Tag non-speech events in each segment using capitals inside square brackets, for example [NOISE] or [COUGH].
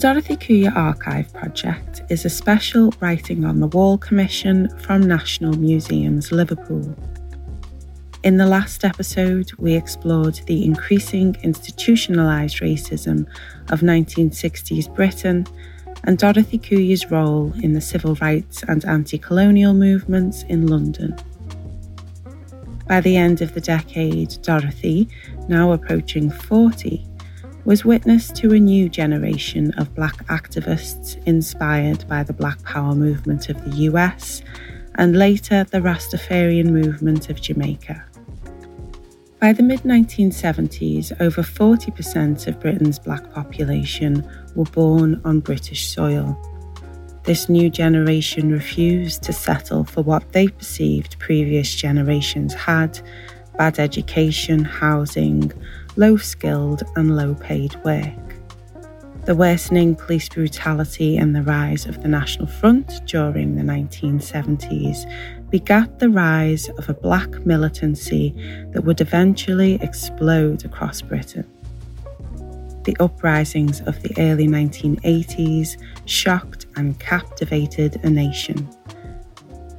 Dorothy Kuya Archive Project is a special Writing on the Wall commission from National Museums Liverpool. In the last episode, we explored the increasing institutionalised racism of 1960s Britain and Dorothy Kuya's role in the civil rights and anti colonial movements in London. By the end of the decade, Dorothy, now approaching 40, was witness to a new generation of black activists inspired by the Black Power movement of the US and later the Rastafarian movement of Jamaica. By the mid 1970s, over 40% of Britain's black population were born on British soil. This new generation refused to settle for what they perceived previous generations had bad education, housing, low skilled, and low paid work. The worsening police brutality and the rise of the National Front during the 1970s begat the rise of a black militancy that would eventually explode across Britain. The uprisings of the early 1980s shocked and captivated a nation.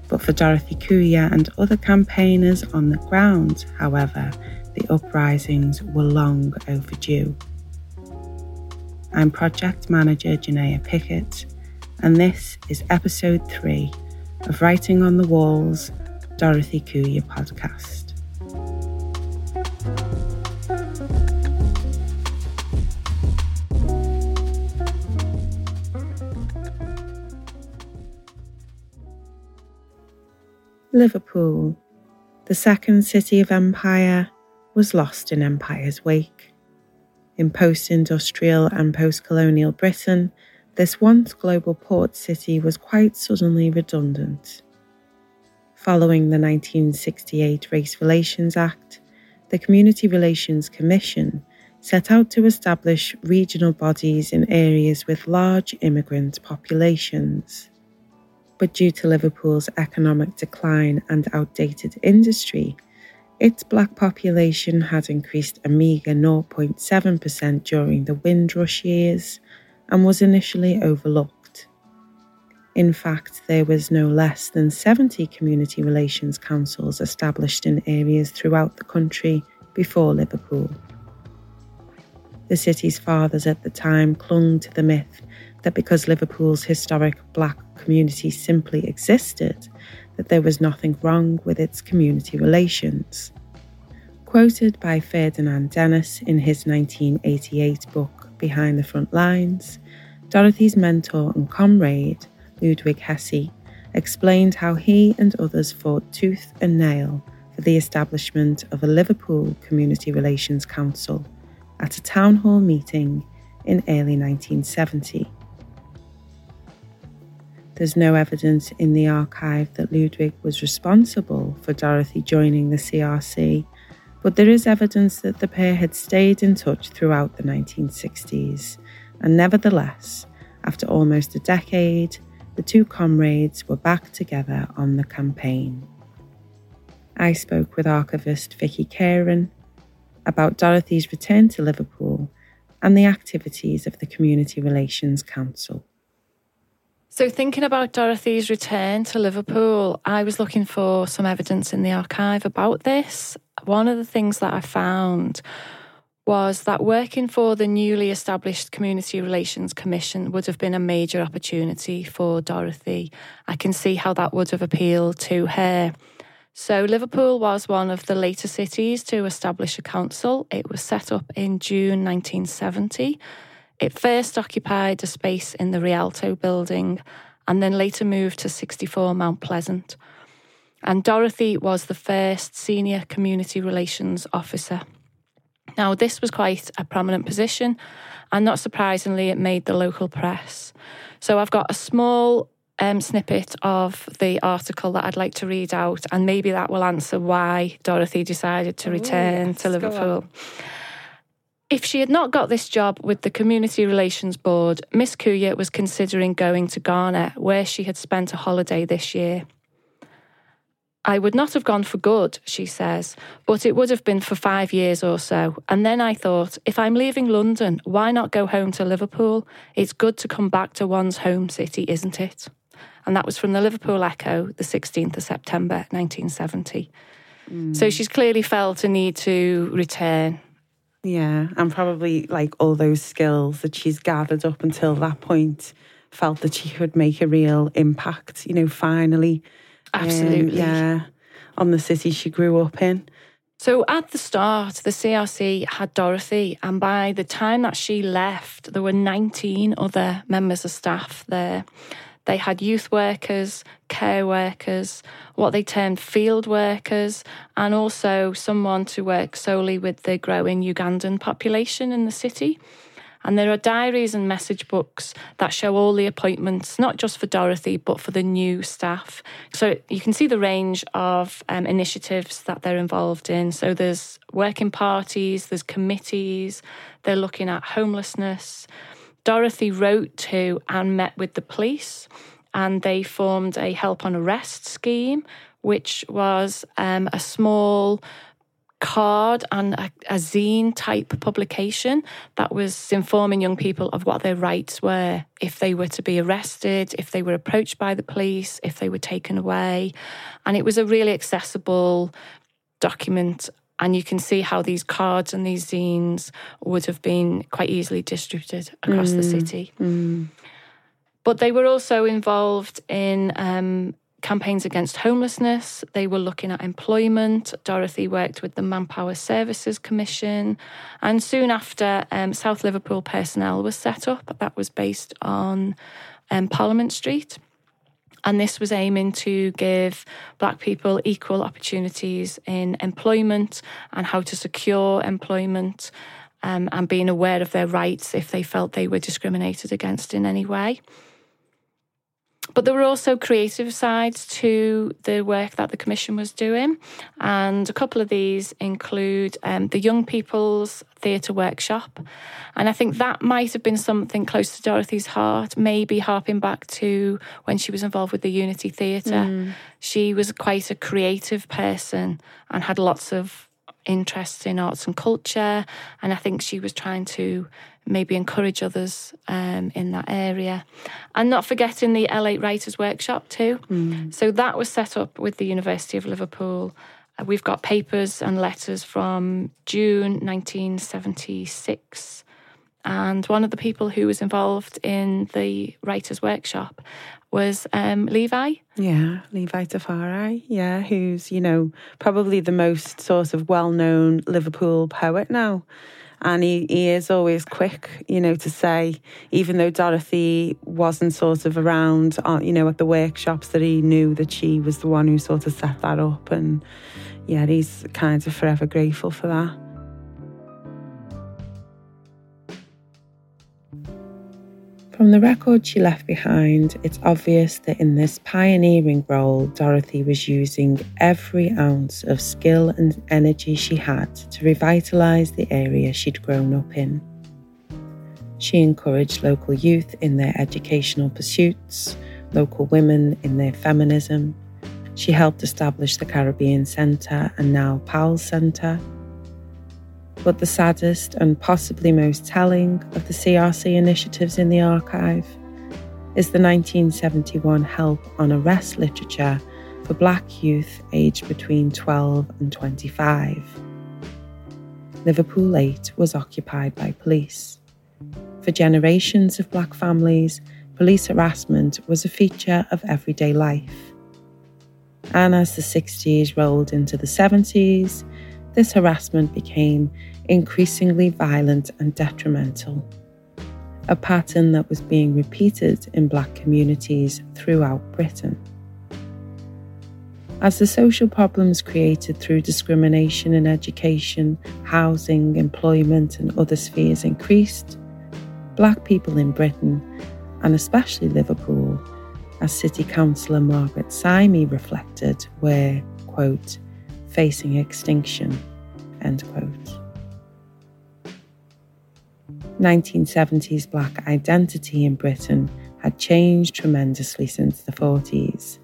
But for Dorothy Kuya and other campaigners on the ground, however, uprisings were long overdue. I'm Project Manager Janaea Pickett, and this is episode 3 of Writing on the Walls Dorothy Kuya podcast. Liverpool, the second city of empire, was lost in empire's wake. In post industrial and post colonial Britain, this once global port city was quite suddenly redundant. Following the 1968 Race Relations Act, the Community Relations Commission set out to establish regional bodies in areas with large immigrant populations but due to Liverpool's economic decline and outdated industry, its black population had increased a meagre 0.7% during the Windrush years and was initially overlooked. In fact, there was no less than 70 community relations councils established in areas throughout the country before Liverpool. The city's fathers at the time clung to the myth that because Liverpool's historic black community simply existed, that there was nothing wrong with its community relations. Quoted by Ferdinand Dennis in his 1988 book Behind the Front Lines, Dorothy's mentor and comrade, Ludwig Hesse, explained how he and others fought tooth and nail for the establishment of a Liverpool Community Relations Council at a town hall meeting in early 1970. There's no evidence in the archive that Ludwig was responsible for Dorothy joining the CRC, but there is evidence that the pair had stayed in touch throughout the 1960s, and nevertheless, after almost a decade, the two comrades were back together on the campaign. I spoke with archivist Vicki Caren about Dorothy's return to Liverpool and the activities of the Community Relations Council. So, thinking about Dorothy's return to Liverpool, I was looking for some evidence in the archive about this. One of the things that I found was that working for the newly established Community Relations Commission would have been a major opportunity for Dorothy. I can see how that would have appealed to her. So, Liverpool was one of the later cities to establish a council. It was set up in June 1970 it first occupied a space in the Rialto building and then later moved to 64 Mount Pleasant. And Dorothy was the first senior community relations officer. Now, this was quite a prominent position, and not surprisingly, it made the local press. So, I've got a small um, snippet of the article that I'd like to read out, and maybe that will answer why Dorothy decided to return Ooh, yes, to Liverpool. If she had not got this job with the Community Relations Board, Miss Kuya was considering going to Ghana, where she had spent a holiday this year. I would not have gone for good, she says, but it would have been for five years or so. And then I thought, if I'm leaving London, why not go home to Liverpool? It's good to come back to one's home city, isn't it? And that was from the Liverpool Echo, the 16th of September, 1970. Mm. So she's clearly felt a need to return. Yeah, and probably like all those skills that she's gathered up until that point felt that she could make a real impact, you know, finally Absolutely. Um, yeah. On the city she grew up in. So at the start, the CRC had Dorothy, and by the time that she left, there were 19 other members of staff there. They had youth workers, care workers, what they termed field workers, and also someone to work solely with the growing Ugandan population in the city. And there are diaries and message books that show all the appointments, not just for Dorothy, but for the new staff. So you can see the range of um, initiatives that they're involved in. So there's working parties, there's committees, they're looking at homelessness. Dorothy wrote to and met with the police, and they formed a help on arrest scheme, which was um, a small card and a, a, zine type publication that was informing young people of what their rights were if they were to be arrested, if they were approached by the police, if they were taken away. And it was a really accessible document. And you can see how these cards and these zines would have been quite easily distributed across mm, the city. Mm. But they were also involved in um, campaigns against homelessness. They were looking at employment. Dorothy worked with the Manpower Services Commission. And soon after, um, South Liverpool Personnel was set up. That was based on um, Parliament Street. And this was aiming to give black people equal opportunities in employment and how to secure employment um, and being aware of their rights if they felt they were discriminated against in any way. But there were also creative sides to the work that the Commission was doing. And a couple of these include um, the Young People's Theatre Workshop. And I think that might have been something close to Dorothy's heart, maybe harping back to when she was involved with the Unity Theatre. Mm. She was quite a creative person and had lots of interest in arts and culture. And I think she was trying to maybe encourage others um, in that area. And not forgetting the L8 Writers Workshop too. Mm. So that was set up with the University of Liverpool. Uh, we've got papers and letters from June 1976. And one of the people who was involved in the Writers Workshop was um, Levi. Yeah, Levi Tafari. Yeah, who's, you know, probably the most sort of well known Liverpool poet now. And he, he is always quick, you know, to say, even though Dorothy wasn't sort of around, uh, you know, at the workshops, that he knew that she was the one who sort of set that up. And yeah, he's kind of forever grateful for that. From the record she left behind, it's obvious that in this pioneering role, Dorothy was using every ounce of skill and energy she had to revitalise the area she'd grown up in. She encouraged local youth in their educational pursuits, local women in their feminism. She helped establish the Caribbean Centre and now Powell Centre but the saddest and possibly most telling of the CRC initiatives in the archive is the 1971 Help on Arrest literature for black youth aged between 12 and 25. Liverpool 8 was occupied by police. For generations of black families, police harassment was a feature of everyday life. And as the 60s rolled into the 70s, this harassment became increasingly violent and detrimental, a pattern that was being repeated in black communities throughout Britain. As the social problems created through discrimination in education, housing, employment, and other spheres increased, black people in Britain, and especially Liverpool, as City Councillor Margaret Simey reflected, were, quote, facing extinction, end quote. 1970s black identity in Britain had changed tremendously since the 40s.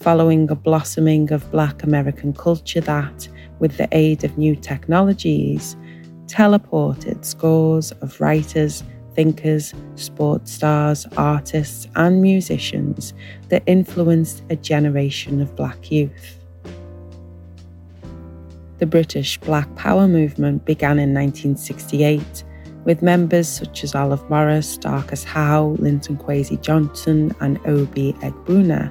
following a blossoming of Black American culture that, with the aid of new technologies, teleported scores of writers, thinkers, sports stars, artists, and musicians that influenced a generation of Black youth. The British Black Power movement began in 1968 with members such as Olive Morris, Darcus Howe, Linton Kwesi Johnson, and Obi Egbuna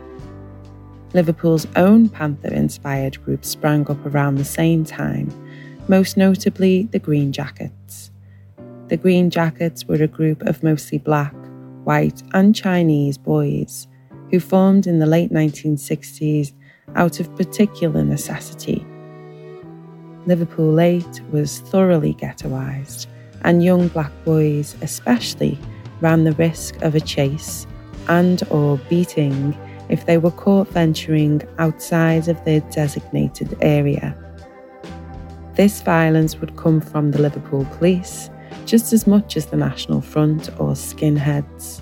Liverpool's own Panther inspired group sprang up around the same time, most notably the Green Jackets. The Green Jackets were a group of mostly black, white, and Chinese boys who formed in the late 1960s out of particular necessity. Liverpool 8 was thoroughly ghettoised, and young black boys especially ran the risk of a chase and or beating if they were caught venturing outside of their designated area. This violence would come from the Liverpool police just as much as the National Front or skinheads.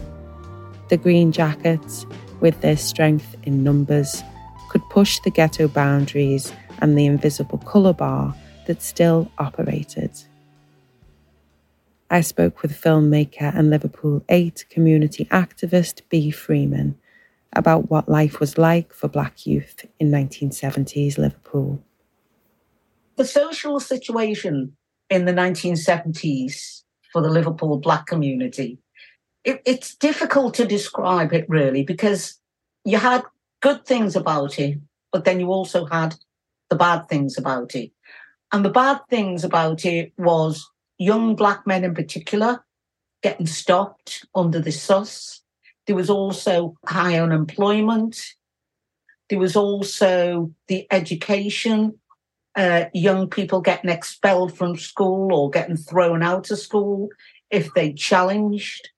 The Green Jackets, with their strength in numbers, could push the ghetto boundaries and the invisible colour bar that still operated. I spoke with filmmaker and Liverpool 8 community activist Bea Freeman about what life was like for Black youth in 1970s Liverpool. The social situation in the 1970s for the Liverpool Black community, it, it's difficult to describe it really because you had good things about it, but then you also had the bad things about it. And the bad things about it was young black men in particular getting stopped under the sus there was also high unemployment. There was also the education, uh, young people getting expelled from school or getting thrown out of school if they challenged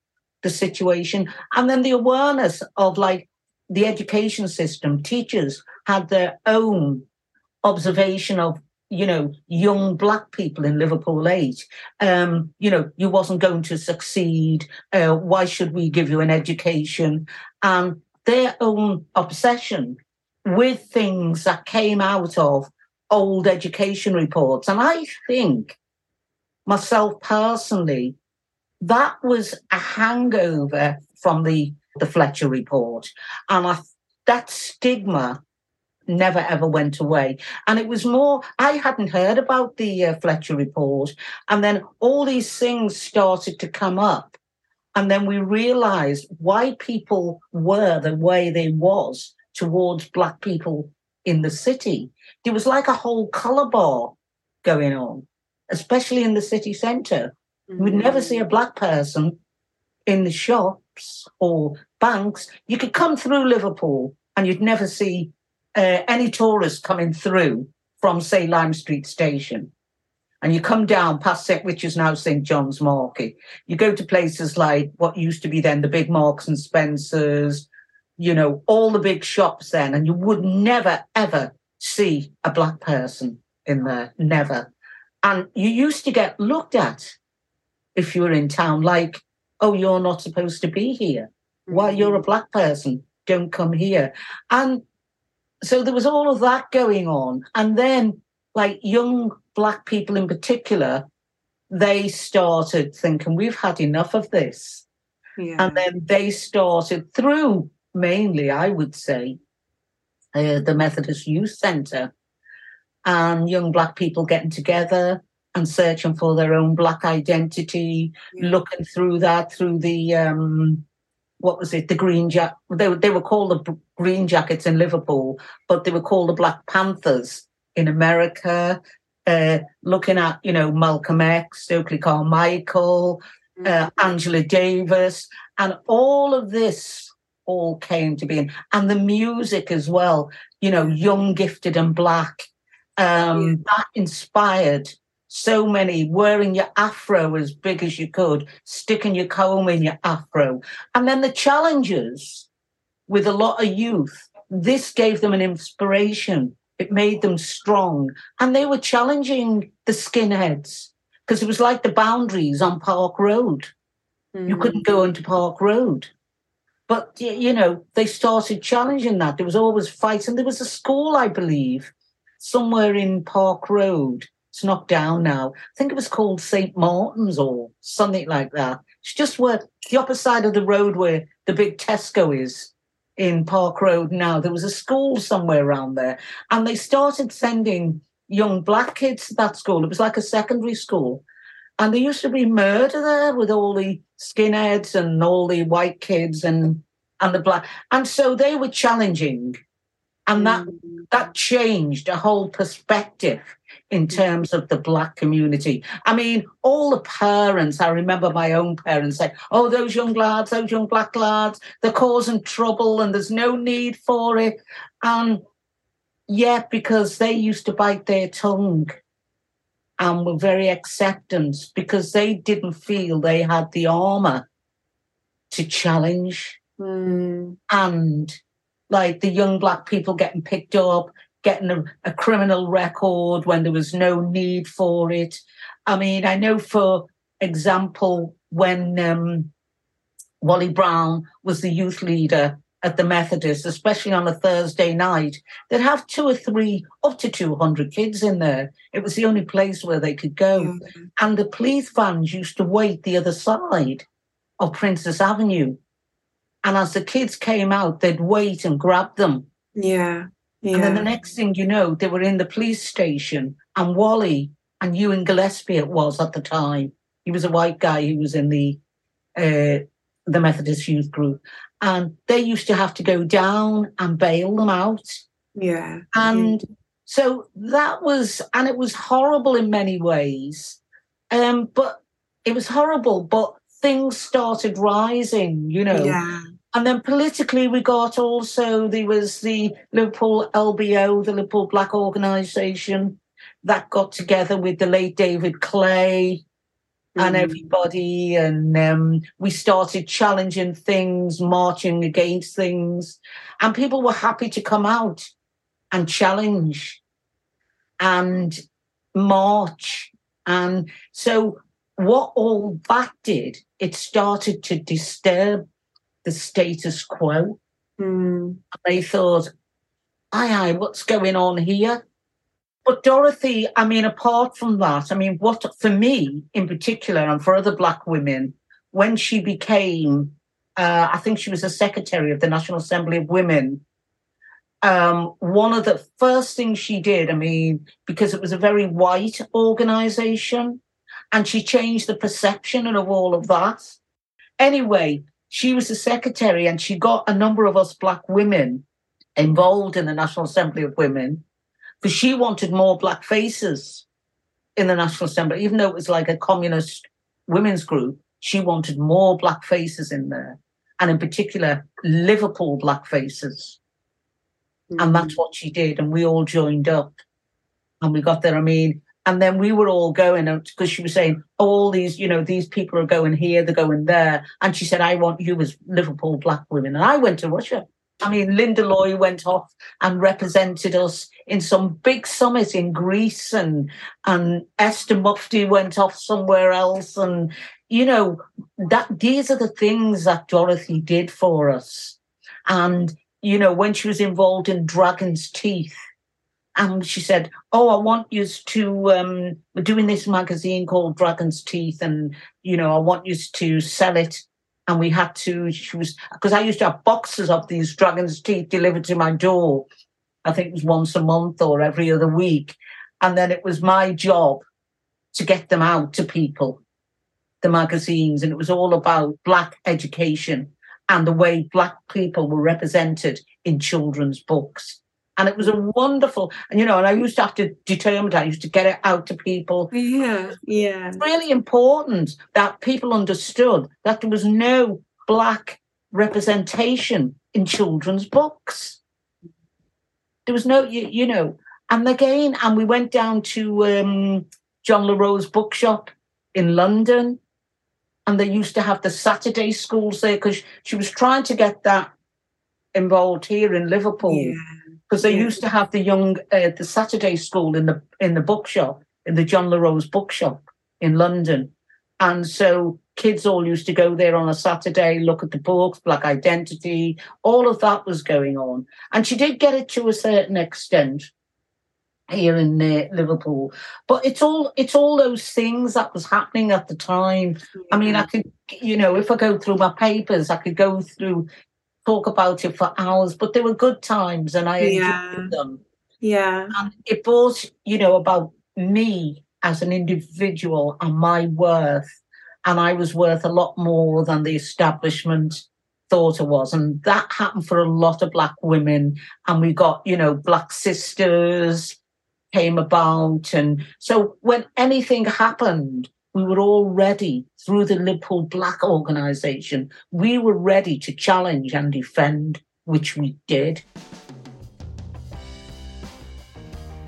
the situation. And then the awareness of like the education system, teachers had their own observation of you know, young black people in Liverpool 8, um, you know, you wasn't going to succeed. Uh, why should we give you an education? And their own obsession with things that came out of old education reports. And I think myself personally, that was a hangover from the, the Fletcher report. And I, that stigma never ever went away. And it was more, I hadn't heard about the uh, Fletcher report. And then all these things started to come up. And then we realized why people were the way they was towards Black people in the city. There was like a whole colour bar going on, especially in the city centre. Mm-hmm. We'd never see a Black person in the shops or banks. You could come through Liverpool and you'd never see uh, any tourists coming through from, say, Lime Street Station, and you come down past it, which is now St. John's Market, you go to places like what used to be then the big Marks and Spencers, you know, all the big shops then, and you would never, ever see a black person in there, never. And you used to get looked at if you were in town, like, oh, you're not supposed to be here. Why, you're a mm-hmm. black person, don't come here. And so there was all of that going on. And then, like young Black people in particular, they started thinking, we've had enough of this. Yeah. And then they started through mainly, I would say, uh, the Methodist Youth Centre and young Black people getting together and searching for their own Black identity, yeah. looking through that through the um, what was it? The Green Jack. They they were called the Green Jackets in Liverpool, but they were called the Black Panthers in America. Uh, looking at you know Malcolm X, Stokely Carmichael, uh, mm-hmm. Angela Davis, and all of this all came to be, and the music as well. You know, young, gifted, and black. Um, yeah. That inspired so many wearing your afro as big as you could, sticking your comb in your afro. And then the challenges with a lot of youth, this gave them an inspiration. It made them strong. And they were challenging the skinheads because it was like the boundaries on Park Road. Mm-hmm. You couldn't go into Park Road. but you know, they started challenging that. There was always fights, and there was a school, I believe, somewhere in Park Road. It's knocked down now. I think it was called St. Martin's or something like that. It's just where the opposite side of the road where the big Tesco is in Park Road now. There was a school somewhere around there, and they started sending young black kids to that school. It was like a secondary school. And there used to be murder there with all the skinheads and all the white kids and and the black. And so they were challenging. And that mm. that changed a whole perspective in mm. terms of the black community. I mean, all the parents, I remember my own parents say, oh, those young lads, those young black lads, they're causing trouble and there's no need for it. And yeah, because they used to bite their tongue and were very acceptant because they didn't feel they had the armor to challenge. Mm. And like the young black people getting picked up, getting a, a, criminal record when there was no need for it. I mean, I know, for example, when um, Wally Brown was the youth leader at the Methodist, especially on a Thursday night, they'd have two or three, up to 200 kids in there. It was the only place where they could go. Mm-hmm. And the police vans used to wait the other side of Princess Avenue. And as the kids came out, they'd wait and grab them. Yeah. Yeah. And then the next thing you know, they were in the police station, and Wally and Ewan Gillespie, it was at the time. He was a white guy who was in the uh, the Methodist youth group, and they used to have to go down and bail them out. Yeah. And yeah. so that was, and it was horrible in many ways. Um, but it was horrible, but things started rising, you know. Yeah. And then politically, we got also, there was the Liverpool LBO, the Liverpool Black Organisation, that got together with the late David Clay and mm. everybody. And um, we started challenging things, marching against things. And people were happy to come out and challenge and march. And so, what all that did, it started to disturb the status quo. Mm. They thought, aye, aye, what's going on here? But Dorothy, I mean, apart from that, I mean, what for me in particular, and for other Black women, when she became, uh, I think she was a secretary of the National Assembly of Women. Um, one of the first things she did, I mean, because it was a very white organization, and she changed the perception of all of that. Anyway, she was a secretary and she got a number of us black women involved in the National Assembly of Women because she wanted more black faces in the National Assembly, even though it was like a communist women's group. She wanted more black faces in there, and in particular, Liverpool black faces. Mm-hmm. And that's what she did, and we all joined up, and we got there. I mean, and then we were all going because she was saying all these, you know, these people are going here, they're going there, and she said, "I want you as Liverpool black women," and I went to Russia. I mean, Linda Loy went off and represented us in some big summit in Greece, and and Esther Mufti went off somewhere else, and you know that these are the things that Dorothy did for us, and you know when she was involved in Dragon's Teeth, and she said, "Oh, I want you to um, we're doing this magazine called Dragon's Teeth, and you know I want you to sell it." and we had to she was because i used to have boxes of these dragon's teeth delivered to my door i think it was once a month or every other week. And then it was my job to get them out to people the magazines. And it was all about black education and the way black people were represented in children's books and it was a wonderful, and you know, and I used to have to determine I used to get it out to people. Yeah, yeah. It's really important that people understood that there was no black representation in children's books. There was no, you, you know, and again, and we went down to um, John La Rose bookshop in London, and they used to have the Saturday schools there because she was trying to get that involved here in Liverpool. Yeah because they used to have the young uh, the Saturday school in the in the bookshop in the John La Rose bookshop in London, And so kids all used to go there on a Saturday, look at the books, Black Identity, all of that was going on. And she did get it to a certain extent here in uh, Liverpool. But it's all it's all those things that was happening at the time. I mean, I could, you know, if I go through my papers, I could go through talk about it for hours. But they were good times, and I yeah. enjoyed them. Yeah, and it was, you know, about me as an individual and my worth. And I was worth a lot more than the establishment thought I was. And that happened for a lot of Black women. And we got, you know, Black sisters came about. And so when anything happened, we were all ready through the Liverpool Black organization. We were ready to challenge and defend, which we did.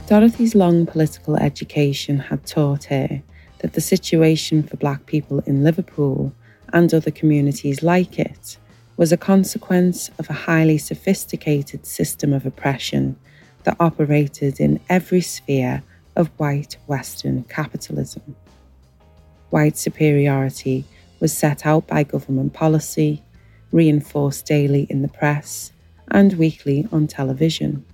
Dorothy's long political education had taught her that the situation for black people in Liverpool and other communities like it was a consequence of a highly sophisticated system of oppression that operated in every sphere of white Western capitalism. White superiority was set out by government policy, reinforced daily in the press, and weekly on television.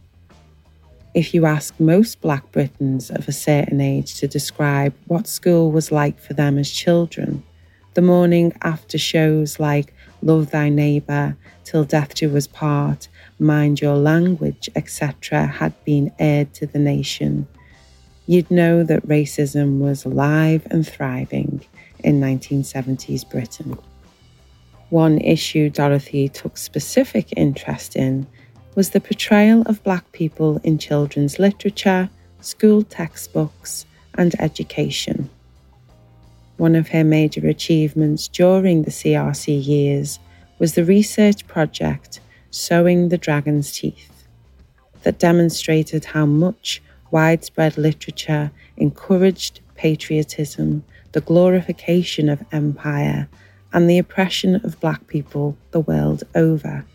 If you ask most Black Britons of a certain age to describe what school was like for them as children, the morning after shows like Love Thy Neighbour, Till Death Do Us Part, Mind Your Language, etc., had been aired to the nation, you'd know that racism was alive and thriving in 1970s Britain. One issue Dorothy took specific interest in was the portrayal of Black people in children's literature, school textbooks, and education. One of her major achievements during the CRC years was the research project Sowing the Dragon's Teeth, that demonstrated how much widespread literature encouraged patriotism, the glorification of empire, and the oppression of Black people the world over.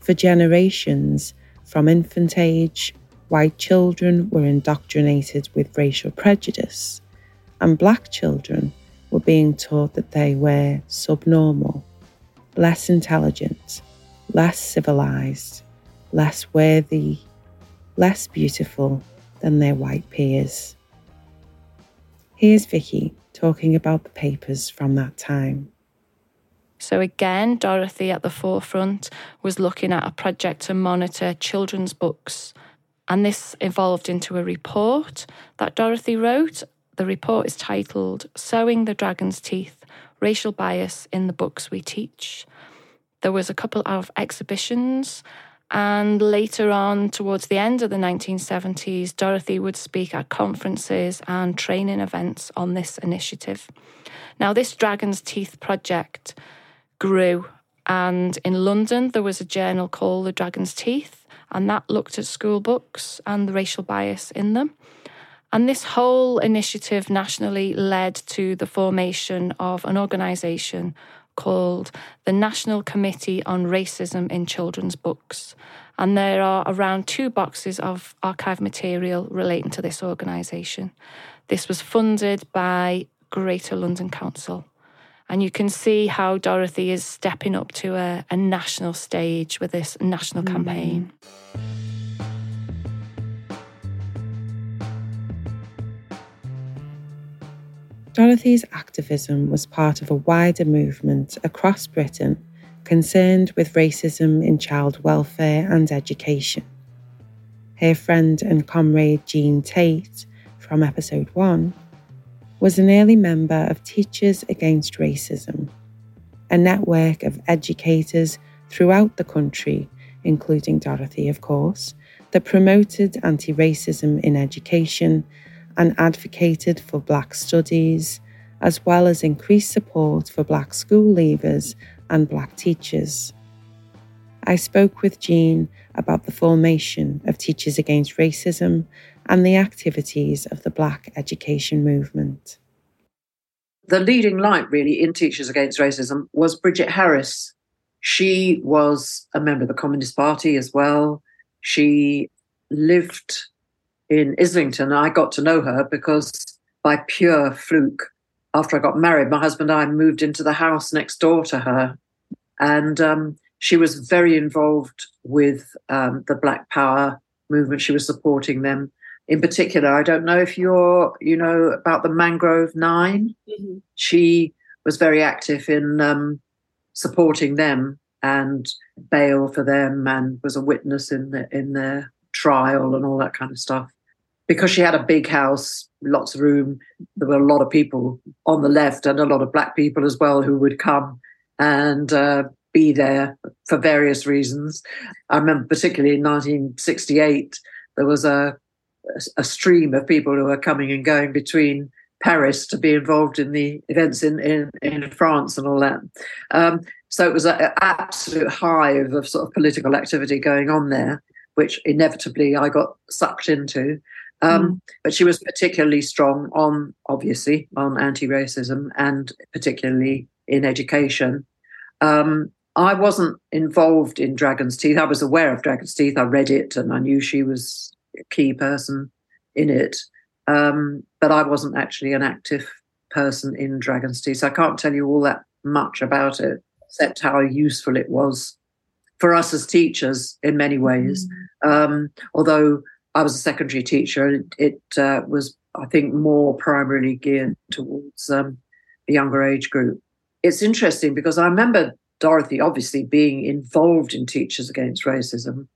For generations, from infant age, white children were indoctrinated with racial prejudice, and black children were being taught that they were subnormal, less intelligent, less civilized, less worthy, less beautiful than their white peers. Here's Vicki talking about the papers from that time. So, again, Dorothy at the forefront was looking at a project to monitor children's books. And this evolved into a report that Dorothy wrote. The report is titled Sowing the Dragon's Teeth Racial Bias in the Books We Teach. There was a couple of exhibitions and later on, towards the end of the 1970s, Dorothy would speak at conferences and training events on this initiative. Now, this Dragon's Teeth project grew. And in London, there was a journal called The Dragon's Teeth, and that looked at school books and the racial bias in them. And this whole initiative nationally led to the formation of an organisation called the National Committee on Racism in Children's Books. And there are around two boxes of archive material relating to this organisation. This was funded by Greater London Council. And you can see how Dorothy is stepping up to a, a national stage with this national mm-hmm. campaign. Dorothy's activism was part of a wider movement across Britain concerned with racism in child welfare and education. Her friend and comrade Jean Tate, from episode 1, was an early member of Teachers Against Racism, a network of educators throughout the country, including Dorothy, of course, that promoted anti racism in education and advocated for Black studies, as well as increased support for Black school leavers and Black teachers. I spoke with Jean about the formation of Teachers Against Racism and the activities of the Black education movement. The leading light, really, in Teachers Against Racism was Bridget Harris. She was a member of the Communist Party as well. She lived in Islington. I got to know her because by pure fluke, after I got married, my husband and I moved into the house next door to her. And um, she was very involved with um, the Black Power movement. She was supporting them. In particular, I don't know if you're, you know, about the Mangrove 9 mm-hmm. She was very active in um, supporting them and bail for them, and was a witness in the, in their trial and all that kind of stuff. Because she had a big house, lots of room, there were a lot of people on the left and a lot of black people as well who would come and uh, be there for various reasons. I remember particularly in 1968, there was a, a stream of people who were coming and going between Paris to be involved in the events in, in, in France and all that. Um, so it was an absolute hive of sort of political activity going on there, which inevitably I got sucked into. Um, mm. But she was particularly strong on, obviously, on anti racism and particularly in education. Um, I wasn't involved in Dragon's Teeth. I was aware of Dragon's Teeth. I read it and I knew she was a key person in it. Um, but I wasn't actually an active person in Dragon's Teeth. So I can't tell you all that much about it, except how useful it was for us as teachers in many ways. Mm. Um, although I was a secondary teacher, it, it uh, was, I think, more primarily geared towards um, a younger age group. It's interesting because I remember Dorothy obviously being involved in Teachers Against Racism,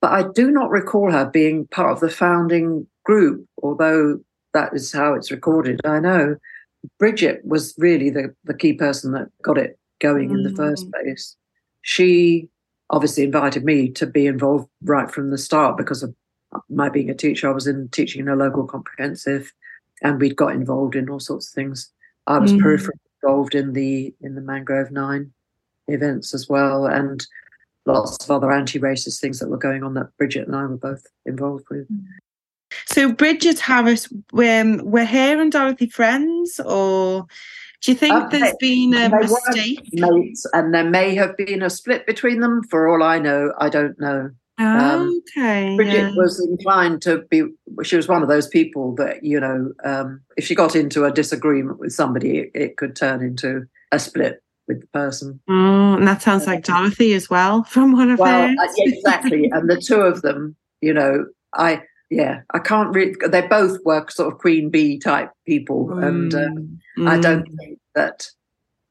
but I do not recall her being part of the founding group, although that is how it's recorded. I know Bridget was really the, the key person that got it going mm. in the first mm. place. She obviously invited me to be involved right from the start because of my being a teacher. I was in teaching in a local comprehensive and we'd got involved in all sorts of things. I was mm. peripherally involved in the in the Mangrove Nine events as well, and lots of other anti-racist things that were going on that Bridget and I were both involved with. So Bridget Harris, um, were her and Dorothy friends, or do you think okay. there's been a mistake? Mates, and there may have been a split between them. For all I know, I don't know. Um, okay. Bridget yeah. was inclined to be. She was one of those people that you know, um, if she got into a disagreement with somebody, it, it could turn into a split with the person. Oh, and that sounds like Dorothy as well, [LAUGHS] from one of well, uh, exactly. and the two of them, you know, I yeah, I can't really. They both were sort of queen bee type people, mm. and uh, mm. I don't think that.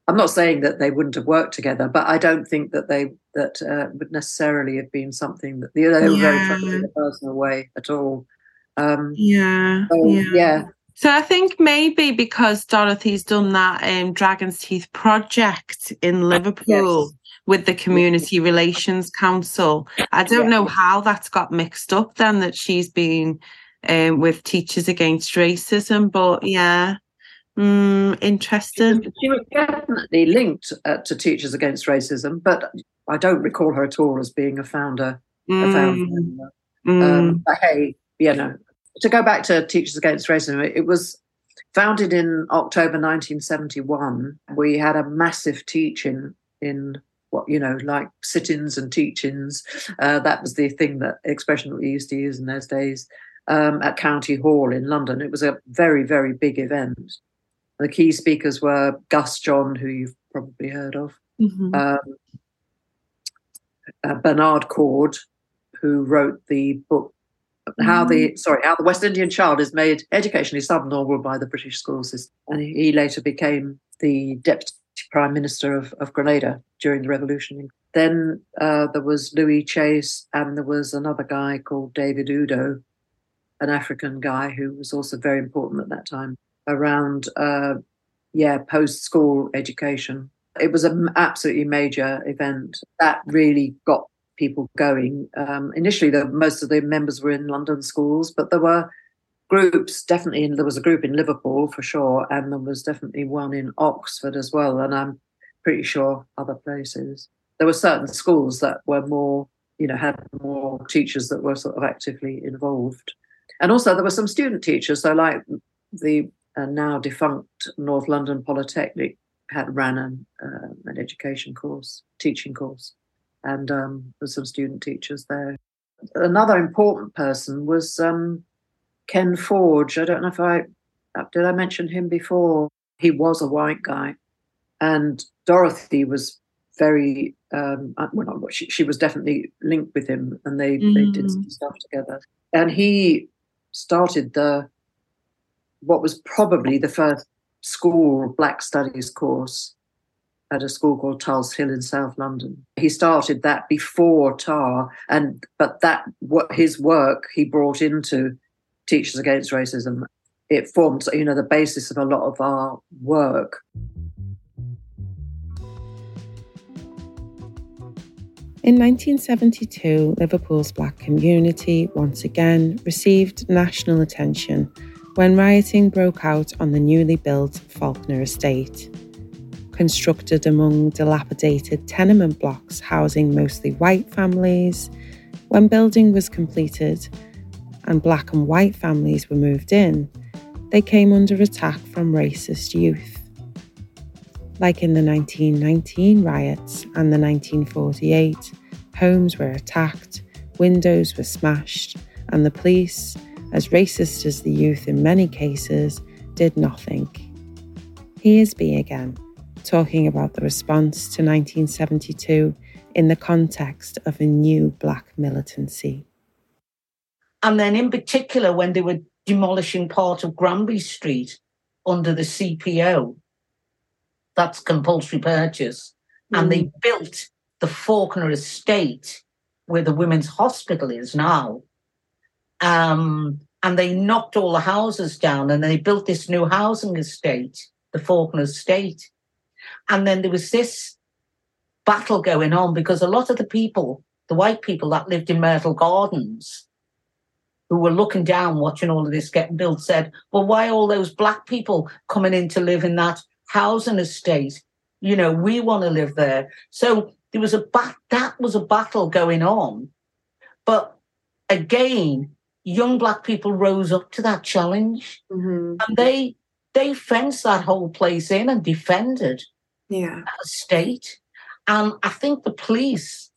I'm not saying that they wouldn't have worked together, but I don't think that they that uh, would necessarily have been something that you know, they were yeah. very friendly in a personal way at all. Um, yeah, so, yeah, yeah. So I think maybe because Dorothy's done that um, Dragon's Teeth project in Liverpool yes. with the Community Relations Council, I don't yeah. know how that's got mixed up then that she's been um, with Teachers Against Racism, but yeah. Mm, interesting. She was definitely linked uh, to Teachers Against Racism, but I don't recall her at all as being a founder. Mm. A founder. Mm. Um, but hey, you know, to go back to Teachers Against Racism, it was founded in October 1971. We had a massive teaching in what you know, like sit-ins and teach-ins. Uh, that was the thing that expression that we used to use in those days um, at County Hall in London. It was a very, very big event. The key speakers were Gus John, who you've probably heard of, mm-hmm. um, uh, Bernard Coard, who wrote the book how the mm. sorry how the West Indian child is made educationally subnormal by the British school system, and he later became the deputy prime minister of, of Grenada during the revolution. Then uh, there was Louis Chase, and there was another guy called David Udo, an African guy who was also very important at that time around uh, yeah post school education. It was an absolutely major event that really got people going. Um, initially, the, most of the members were in London schools, but there were groups definitely. In, there was a group in Liverpool for sure, and there was definitely one in Oxford as well, and I'm pretty sure other places. There were certain schools that were more, you know, had more teachers that were sort of actively involved, and also there were some student teachers. So, like the uh, now defunct North London Polytechnic had ran an, uh, an education course, teaching course and um, there's some student teachers there. Another important person was um, Ken Forge. I don't know if I did I mention him before. he was a white guy. And Dorothy was very, um, uh, well, not, she, she was definitely linked with him and they, mm. they did some mm. stuff together. And he started the, what was probably the first school black studies course at a school called Tulse Hill in South London. He started that before TAR, and but that what his work he brought into Teachers Against Racism. It formed, you know, the basis of a lot of our work. In 1972, Liverpool's black community once again received national attention when rioting broke out on the newly built Falconer estate. Constructed among dilapidated tenement blocks housing mostly white families, when building was completed and black and white families were moved in, they came under attack from racist youth like in the 1919 riots and the 1948, homes were attacked, windows were smashed, and the police, as racist as the youth in many cases, did nothing. Here's Bea again, talking about the response to 1972 in the context of a new black militancy. And then, in particular, when they were demolishing part of Granby Street under the CPO, that's compulsory purchase. Mm. And they mm. built the Falkner estate where the women's hospital is now. Um, and they knocked all the houses down and they built this new housing estate, the Falkner estate. And then there was this battle going on because a lot of the people, the white people that lived in Myrtle Gardens, who were looking down, watching all of this getting built, said, Well, why all those black people coming in to live in that housing estate. You know, we want to live there. So there was a bat- that was a battle going on. But again, young black people rose up to that challenge mm-hmm. and they they fenced that whole place in and defended yeah. that estate. And I think the police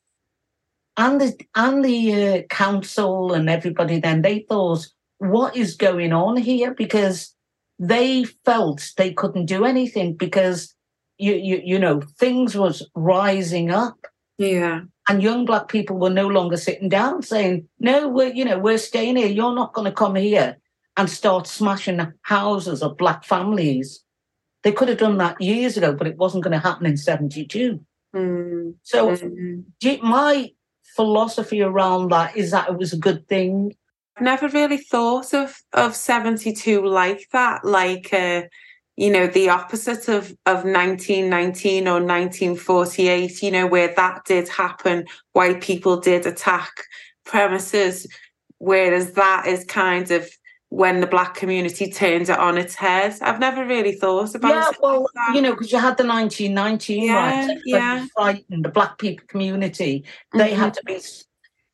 and the and the uh, council and everybody then they thought, what is going on here? Because they felt they couldn't do anything because you you you know things was rising up yeah. And young black people were no longer sitting down saying no we're you know we're staying here. You're not going to come here and start smashing houses of black families. They could have done that years ago but it wasn't going to happen in 72 mm. so mm. my philosophy around that is that it was a good thing. I've never really thought of of 72 like that like uh, you know the opposite of of 1919 or 1948 you know where that did happen white people did attack premises whereas that is kind of when the black community turned it on its head. I've never really thought about yeah, it. well, like you know, because you had the 1919 yeah, right, yeah. frightened the black people community. They mm-hmm. had to be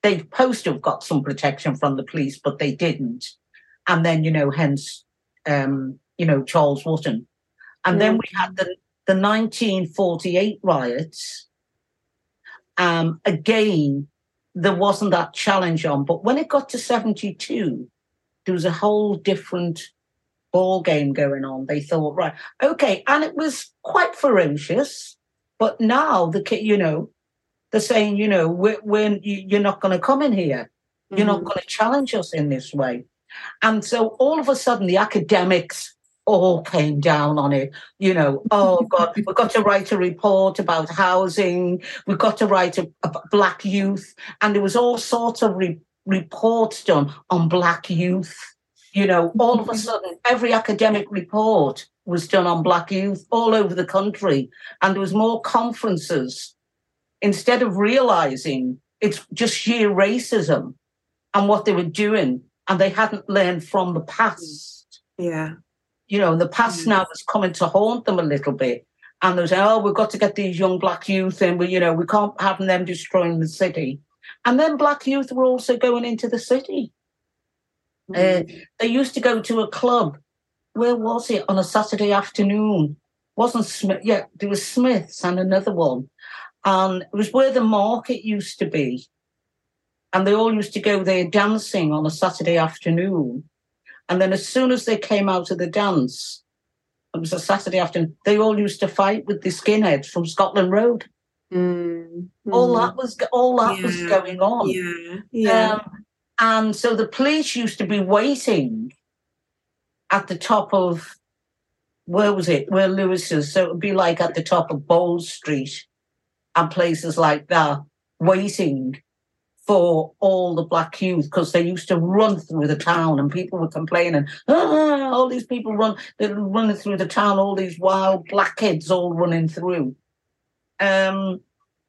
they supposed to have got some protection from the police, but they didn't. And then, you know, hence, um, you know, Charles Wootton. And then we had the, the 1948 riots. Um, again, there wasn't that challenge on. But when it got to 72, there was a whole different ball game going on. They thought, right, okay, and it was quite ferocious. But now the kid, you know, they're saying, you know, we're, we're you're not going to come in here. You're mm-hmm. not going to challenge us in this way. And so all of a sudden, the academics all came down on it. You know, oh God, we've got to write a report about housing. We've got to write a, a black youth, and there was all sorts of re- reports done on black youth. You know, all of a [LAUGHS] sudden, every academic report was done on black youth all over the country, and there was more conferences instead of realizing it's just sheer racism and what they were doing, and they hadn't learned from the past. Yeah. You know, the past mm. now is coming to haunt them a little bit. And they're saying, oh, we've got to get these young black youth in, we, you know, we can't have them destroying the city. And then black youth were also going into the city. Mm. Uh, they used to go to a club. Where was it? On a Saturday afternoon. Wasn't Smith? Yeah, there was Smith's and another one and it was where the market used to be. And they all used to go there dancing on a Saturday afternoon. And then as soon as they came out of the dance, it was a Saturday afternoon. They all used to fight with the skinheads from Scotland Road. Mm, All that was all that was going on. Yeah, yeah. Um, and so the police used to be waiting at the top of where was it? Where Lewis's. So it would be like at the top of Bold Street and places like that, waiting for all the black youth because they used to run through the town and people were complaining, ah, all these people run, they're running through the town, all these wild black kids all running through. Um,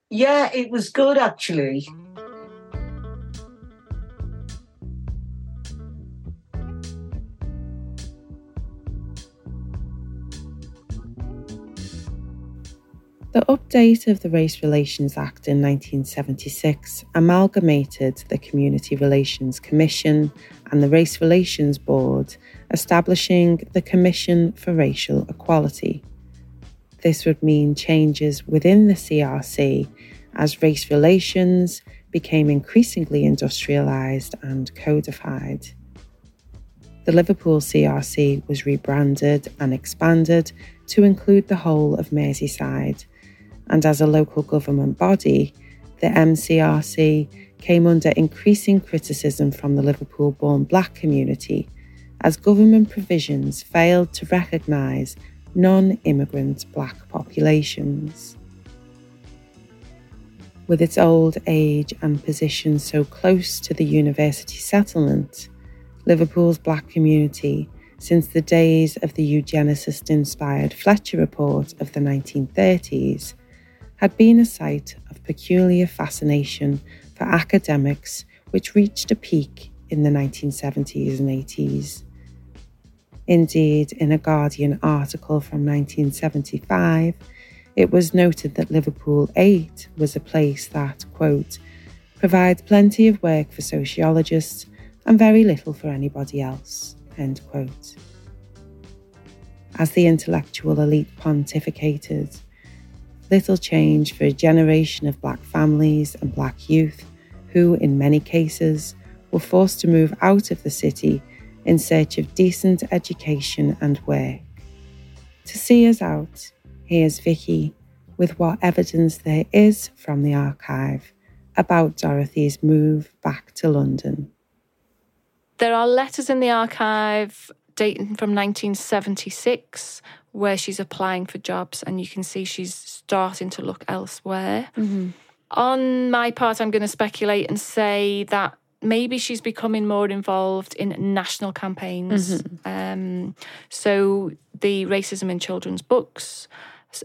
yeah, it was good actually. The update of the Race Relations Act in 1976 amalgamated the Community Relations Commission and the Race Relations Board, establishing the Commission for Racial Equality. This would mean changes within the CRC as race relations became increasingly industrialised and codified. The Liverpool CRC was rebranded and expanded to include the whole of Merseyside, and as a local government body, the MCRC came under increasing criticism from the Liverpool born black community as government provisions failed to recognise non immigrant black populations. With its old age and position so close to the university settlement, Liverpool's black community, since the days of the eugenicist inspired Fletcher Report of the 1930s, had been a site of peculiar fascination for academics, which reached a peak in the 1970s and 80s. Indeed, in a Guardian article from 1975, it was noted that Liverpool 8 was a place that, quote, provides plenty of work for sociologists and very little for anybody else, end quote. As the intellectual elite pontificated, little change for a generation of black families and black youth who, in many cases, were forced to move out of the city in search of decent education and work. To see us out, here's Vicki with what evidence there is from the archive about Dorothy's move back to London. There are letters in the archive dating from 1976 where she's applying for jobs, and you can see she's starting to look elsewhere. Mm-hmm. On my part, I'm going to speculate and say that maybe she's becoming more involved in national campaigns. Mm-hmm. Um, so the racism in children's books,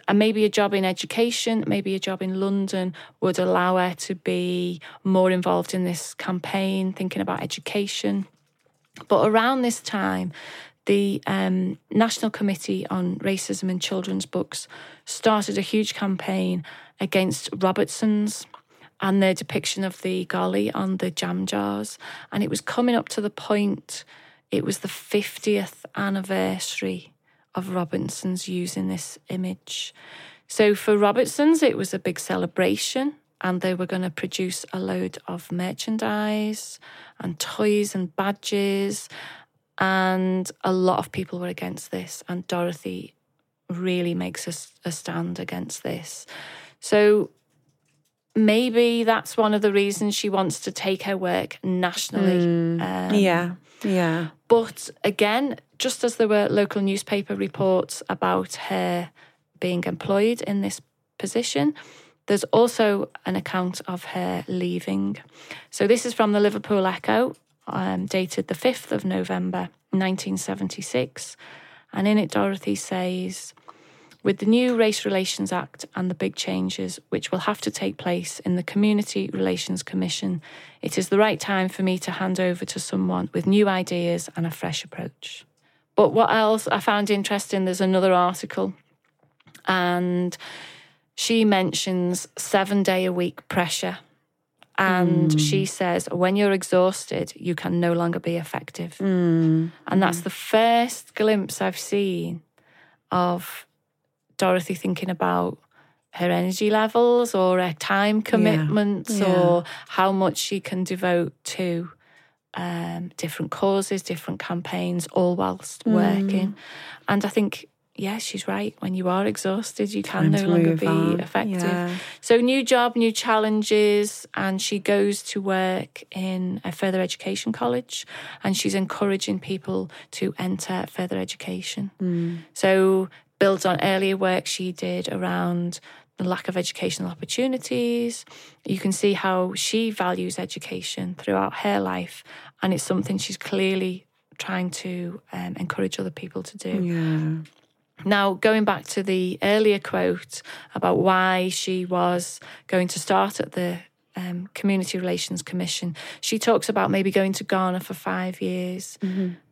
and uh, maybe a job in education, maybe a job in London would allow her to be more involved in this campaign, thinking about education. But around this time, the um, National Committee on Racism in Children's Books started a huge campaign against Robertson's and their depiction of the golly on the jam jars. And it was coming up to the point, it was the 50th anniversary of Robertson's using this image. So for Robertson's, it was a big celebration. And they were going to produce a load of merchandise and toys and badges. And a lot of people were against this. And Dorothy really makes a stand against this. So maybe that's one of the reasons she wants to take her work nationally. Um, yeah, yeah. But again, just as there were local newspaper reports about her being employed in this position, there's also an account of her leaving. So this is from the Liverpool Echo, um, dated the 5th of November 1976. And in it, Dorothy says, with the new Race Relations Act and the big changes which will have to take place in the Community Relations Commission, it is the right time for me to hand over to someone with new ideas and a fresh approach. But what else I found interesting, there's another article, and she mentions seven day a week pressure. And she hmm. says, when you're exhausted, you can no longer be effective. Hmm. And that's the first glimpse I've seen of Dorothy thinking about her energy levels or her time commitments Yeah. or how much she can devote to um, different causes, different campaigns, all whilst working. Hmm. And I think, yeah, she's right. When you are exhausted, you can Time no longer be on. effective. Yeah. So, new job, new challenges, and she goes to work in a further education college and she's encouraging people to enter further education. Mm. So, builds on earlier work she did around the lack of educational opportunities. You can see how she values education throughout her life, and it's something she's clearly trying to um, encourage other people to do. Yeah. Now, going back to the earlier quote about why she was going to start at the um, Community Relations Commission, she talks about maybe going to Ghana for five years.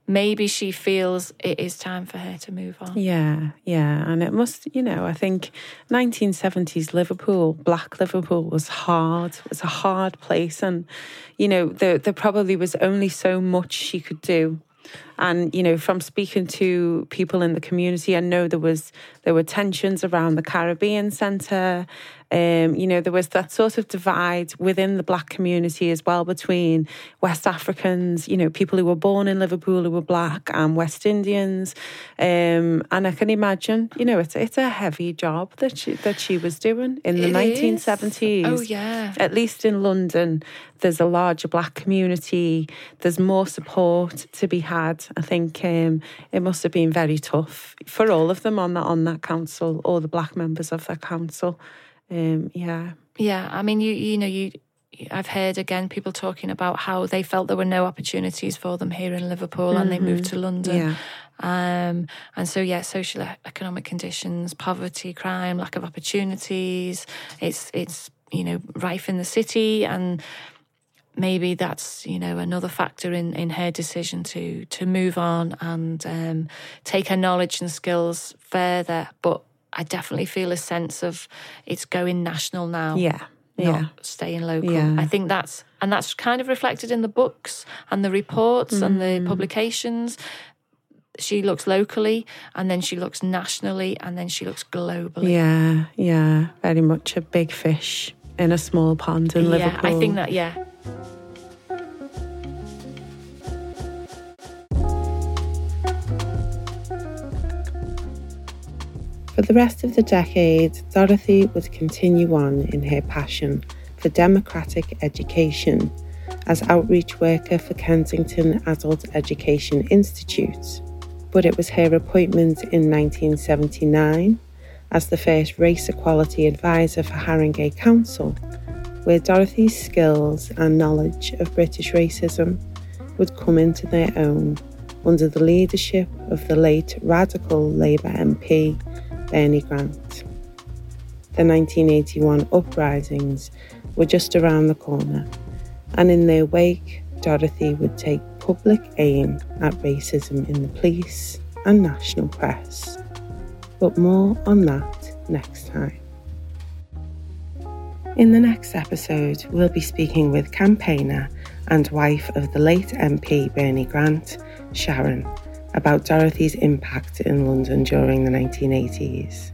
Maybe she feels it is time for her to move on. Yeah, yeah. And it must, you know, I think 1970s Liverpool, black Liverpool was hard. It was a hard place. And, you know, there, there probably was only so much she could do. And, you know, from speaking to people in the community, I know there was there were tensions around the Caribbean Centre. Um, you know, there was that sort of divide within the black community as well between West Africans, you know, people who were born in Liverpool who were black and West Indians. Um, and I can imagine, you know, it's it's a heavy job that she that she was doing in the 1970s. Oh, yeah. At least in London, there's a larger black community. There's more support to be had. I think um, it must have been very tough for all of them on that on that council, all the black members of that council. Um, yeah, Yeah, I mean, you you know, you I've heard again people talking about how they felt there were no opportunities for them here in Liverpool, and they moved to London. yeah, Um, and so, yeah, social economic conditions, poverty, crime, lack of opportunities. It's it's you know rife in the city, and maybe that's you know another factor in in her decision to to move on and um, take her knowledge and skills further. But I definitely feel a sense of it's going national now yeah, not yeah. staying local. Yeah. I think that's and that's kind of reflected in the books and the reports and the Mm. publications. She looks locally and then she looks nationally and then she looks globally. Yeah, yeah, very much a big fish in a small pond in Yeah, Liverpool. I think that yeah. For the rest of the decade, Dorothy would continue on in her passion for democratic education as outreach worker for Kensington Adult Education Institute. But it was her appointment in 1979 as the first race equality advisor for Haringey Council where Dorothy's skills and knowledge of British racism would come into their own under the leadership of the late radical Labour MP Bernie Grant. The 1981 uprisings were just around the corner, and in their wake, Dorothy would take public aim at racism in the police and national press. But more on that next time. In the next episode, we'll be speaking with campaigner and wife of the late MP Bernie Grant, Sharon, about Dorothy's impact in London during the 1980s.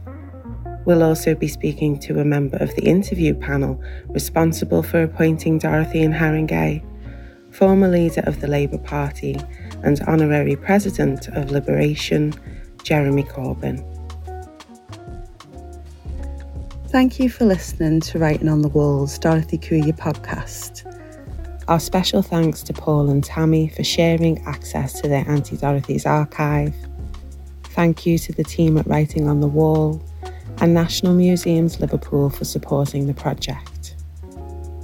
We'll also be speaking to a member of the interview panel responsible for appointing Dorothy in Haringey, former leader of the Labour Party and honorary president of Liberation, Jeremy Corbyn. Thank you for listening to Writing on the Wall's Dorothy Kuya podcast. Our special thanks to Paul and Tammy for sharing access to their Auntie Dorothy's archive. Thank you to the team at Writing on the Wall and National Museums Liverpool for supporting the project.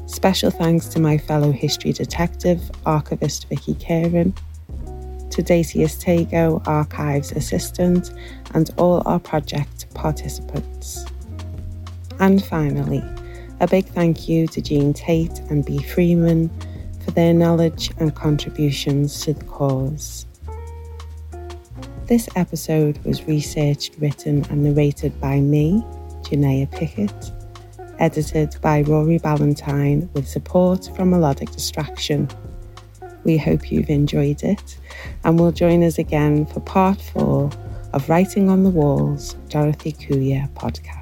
Special thanks to my fellow history detective, archivist Vicki Caren, to Dacius Tago, archives assistant, and all our project participants. And finally, a big thank you to Jean Tate and Bea Freeman for their knowledge and contributions to the cause. This episode was researched, written, and narrated by me, Janaea Pickett, edited by Rory Ballantyne with support from Melodic Distraction. We hope you've enjoyed it and will join us again for part four of Writing on the Wall's Dorothy Kuya podcast.